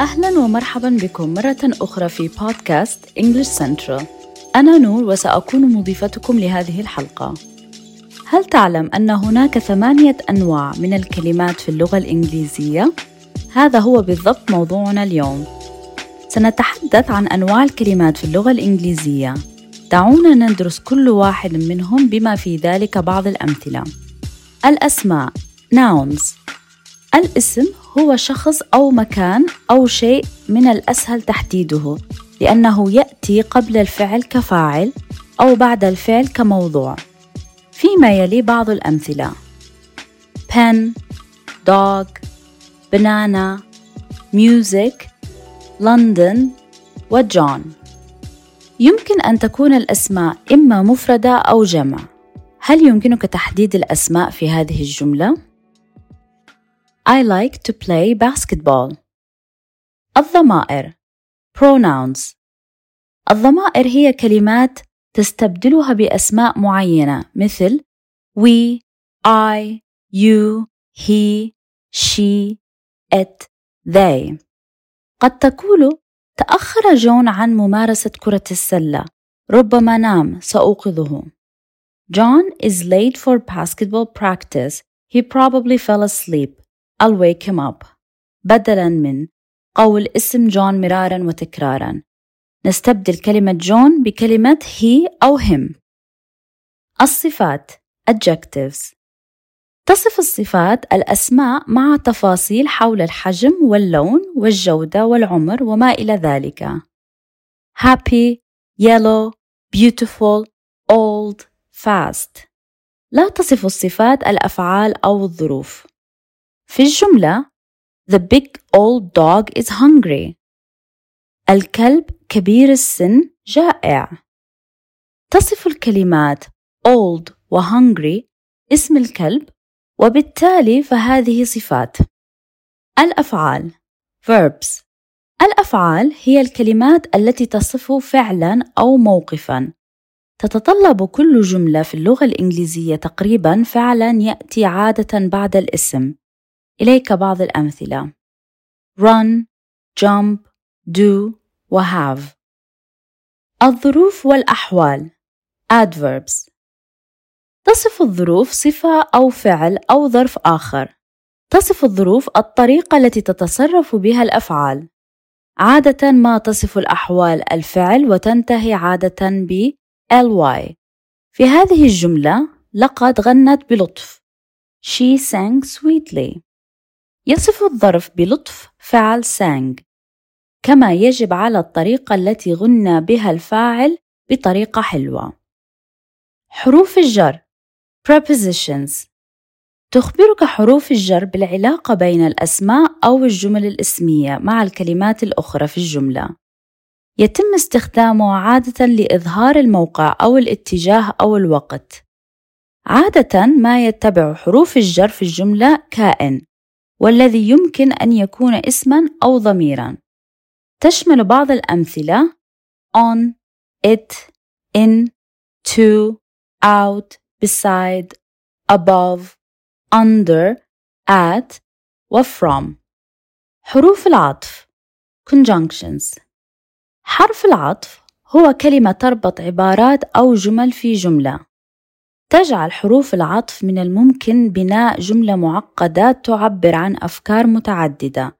أهلا ومرحبا بكم مرة أخرى في بودكاست English Central أنا نور وسأكون مضيفتكم لهذه الحلقة. هل تعلم أن هناك ثمانية أنواع من الكلمات في اللغة الإنجليزية؟ هذا هو بالضبط موضوعنا اليوم. سنتحدث عن أنواع الكلمات في اللغة الإنجليزية. دعونا ندرس كل واحد منهم بما في ذلك بعض الأمثلة. الأسماء nouns الاسم هو شخص أو مكان أو شيء من الأسهل تحديده لأنه يأتي قبل الفعل كفاعل أو بعد الفعل كموضوع فيما يلي بعض الأمثلة. pen dog banana music لندن وجون. يمكن أن تكون الأسماء إما مفردة أو جمع. هل يمكنك تحديد الأسماء في هذه الجملة؟ I like to play basketball. الضمائر pronouns الضمائر هي كلمات تستبدلها بأسماء معينة مثل we, I, you, he, she, it, they. قد تقول تأخر جون عن ممارسة كرة السلة. ربما نام سأوقظه. John is late for basketball practice. He probably fell asleep. I'll wake him up. بدلاً من قول اسم جون مرارا وتكرارا. نستبدل كلمة جون بكلمة he أو him. الصفات adjectives. تصف الصفات الأسماء مع تفاصيل حول الحجم واللون والجودة والعمر وما إلى ذلك. Happy, yellow, beautiful, old, fast. لا تصف الصفات الأفعال أو الظروف. في الجملة The big old dog is hungry. الكلب كبير السن جائع. تصف الكلمات old و hungry اسم الكلب وبالتالي فهذه صفات. الأفعال verbs الأفعال هي الكلمات التي تصف فعلا أو موقفا. تتطلب كل جملة في اللغة الإنجليزية تقريبا فعلا يأتي عادة بعد الاسم. إليك بعض الأمثلة. Run, jump, do و have. الظروف والأحوال. Adverbs. تصف الظروف صفة أو فعل أو ظرف آخر. تصف الظروف الطريقة التي تتصرف بها الأفعال. عادة ما تصف الأحوال الفعل وتنتهي عادة ب ly. في هذه الجملة لقد غنت بلطف. She sang sweetly. يصف الظرف بلطف فعل sang كما يجب على الطريقة التي غنى بها الفاعل بطريقة حلوة. حروف الجر. Prepositions. تخبرك حروف الجر بالعلاقة بين الأسماء أو الجمل الاسمية مع الكلمات الأخرى في الجملة. يتم استخدامه عادة لإظهار الموقع أو الاتجاه أو الوقت. عادة ما يتبع حروف الجر في الجملة كائن. والذي يمكن أن يكون اسما أو ضميرا. تشمل بعض الأمثلة on, it, in, to, out, beside, above, under, at و from. حروف العطف conjunctions. حرف العطف هو كلمة تربط عبارات أو جمل في جملة. تجعل حروف العطف من الممكن بناء جملة معقدة تعبر عن أفكار متعددة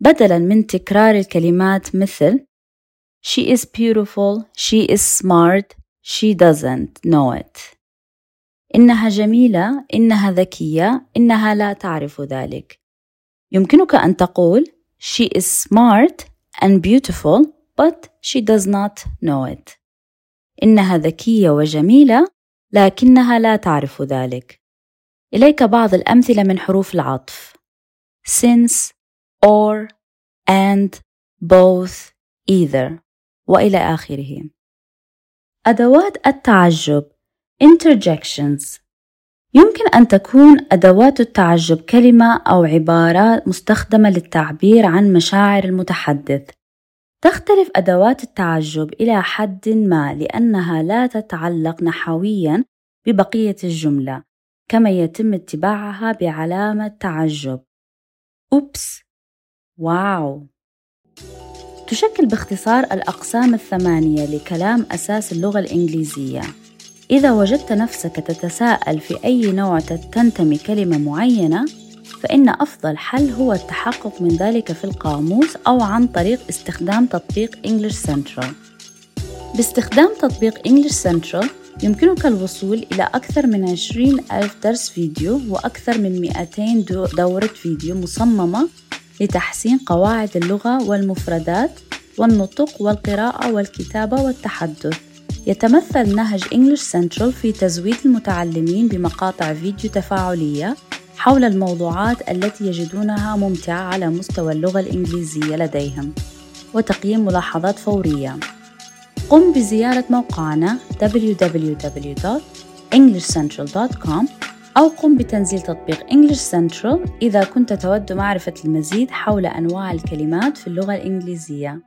بدلاً من تكرار الكلمات مثل She is beautiful, she is smart, she doesn't know it. إنها جميلة، إنها ذكية، إنها لا تعرف ذلك. يمكنك أن تقول She is smart and beautiful, but she does not know it. إنها ذكية وجميلة لكنها لا تعرف ذلك. إليك بعض الأمثلة من حروف العطف since, or, and, both, either وإلى آخره. أدوات التعجب interjections يمكن أن تكون أدوات التعجب كلمة أو عبارة مستخدمة للتعبير عن مشاعر المتحدث تختلف أدوات التعجب إلى حد ما لأنها لا تتعلق نحويًا ببقية الجملة، كما يتم اتباعها بعلامة تعجب. أوبس، واو، تشكل باختصار الأقسام الثمانية لكلام أساس اللغة الإنجليزية. إذا وجدت نفسك تتساءل في أي نوع تنتمي كلمة معينة فإن أفضل حل هو التحقق من ذلك في القاموس أو عن طريق استخدام تطبيق English Central. باستخدام تطبيق English Central يمكنك الوصول إلى أكثر من 20 ألف درس فيديو وأكثر من 200 دورة فيديو مصممة لتحسين قواعد اللغة والمفردات والنطق والقراءة والكتابة والتحدث. يتمثل نهج English Central في تزويد المتعلمين بمقاطع فيديو تفاعلية حول الموضوعات التي يجدونها ممتعة على مستوى اللغة الإنجليزية لديهم وتقييم ملاحظات فورية قم بزيارة موقعنا www.englishcentral.com أو قم بتنزيل تطبيق English Central إذا كنت تود معرفة المزيد حول أنواع الكلمات في اللغة الإنجليزية.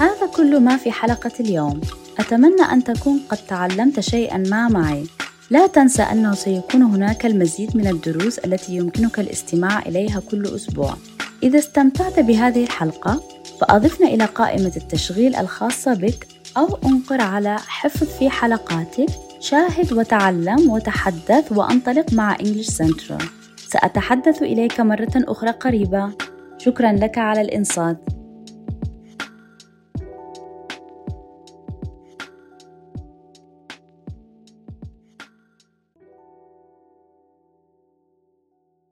هذا كل ما في حلقة اليوم. أتمنى أن تكون قد تعلمت شيئا ما معي. لا تنسى أنه سيكون هناك المزيد من الدروس التي يمكنك الاستماع إليها كل أسبوع. إذا استمتعت بهذه الحلقة فأضفنا إلى قائمة التشغيل الخاصة بك أو أنقر على حفظ في حلقاتك شاهد وتعلم وتحدث وأنطلق مع English Central. سأتحدث إليك مرة أخرى قريبة شكرا لك على الإنصات.